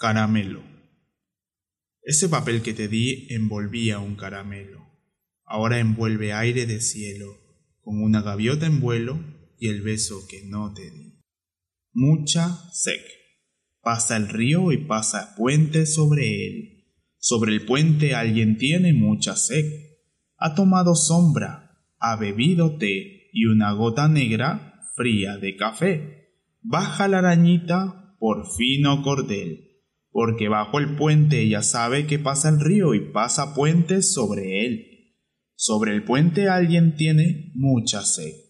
Caramelo. Ese papel que te di envolvía un caramelo. Ahora envuelve aire de cielo, con una gaviota en vuelo y el beso que no te di. Mucha sec. Pasa el río y pasa puente sobre él. Sobre el puente alguien tiene mucha sed. Ha tomado sombra, ha bebido té y una gota negra fría de café. Baja la arañita por fino cordel porque bajo el puente ella sabe que pasa el río y pasa puentes sobre él. Sobre el puente alguien tiene mucha sed.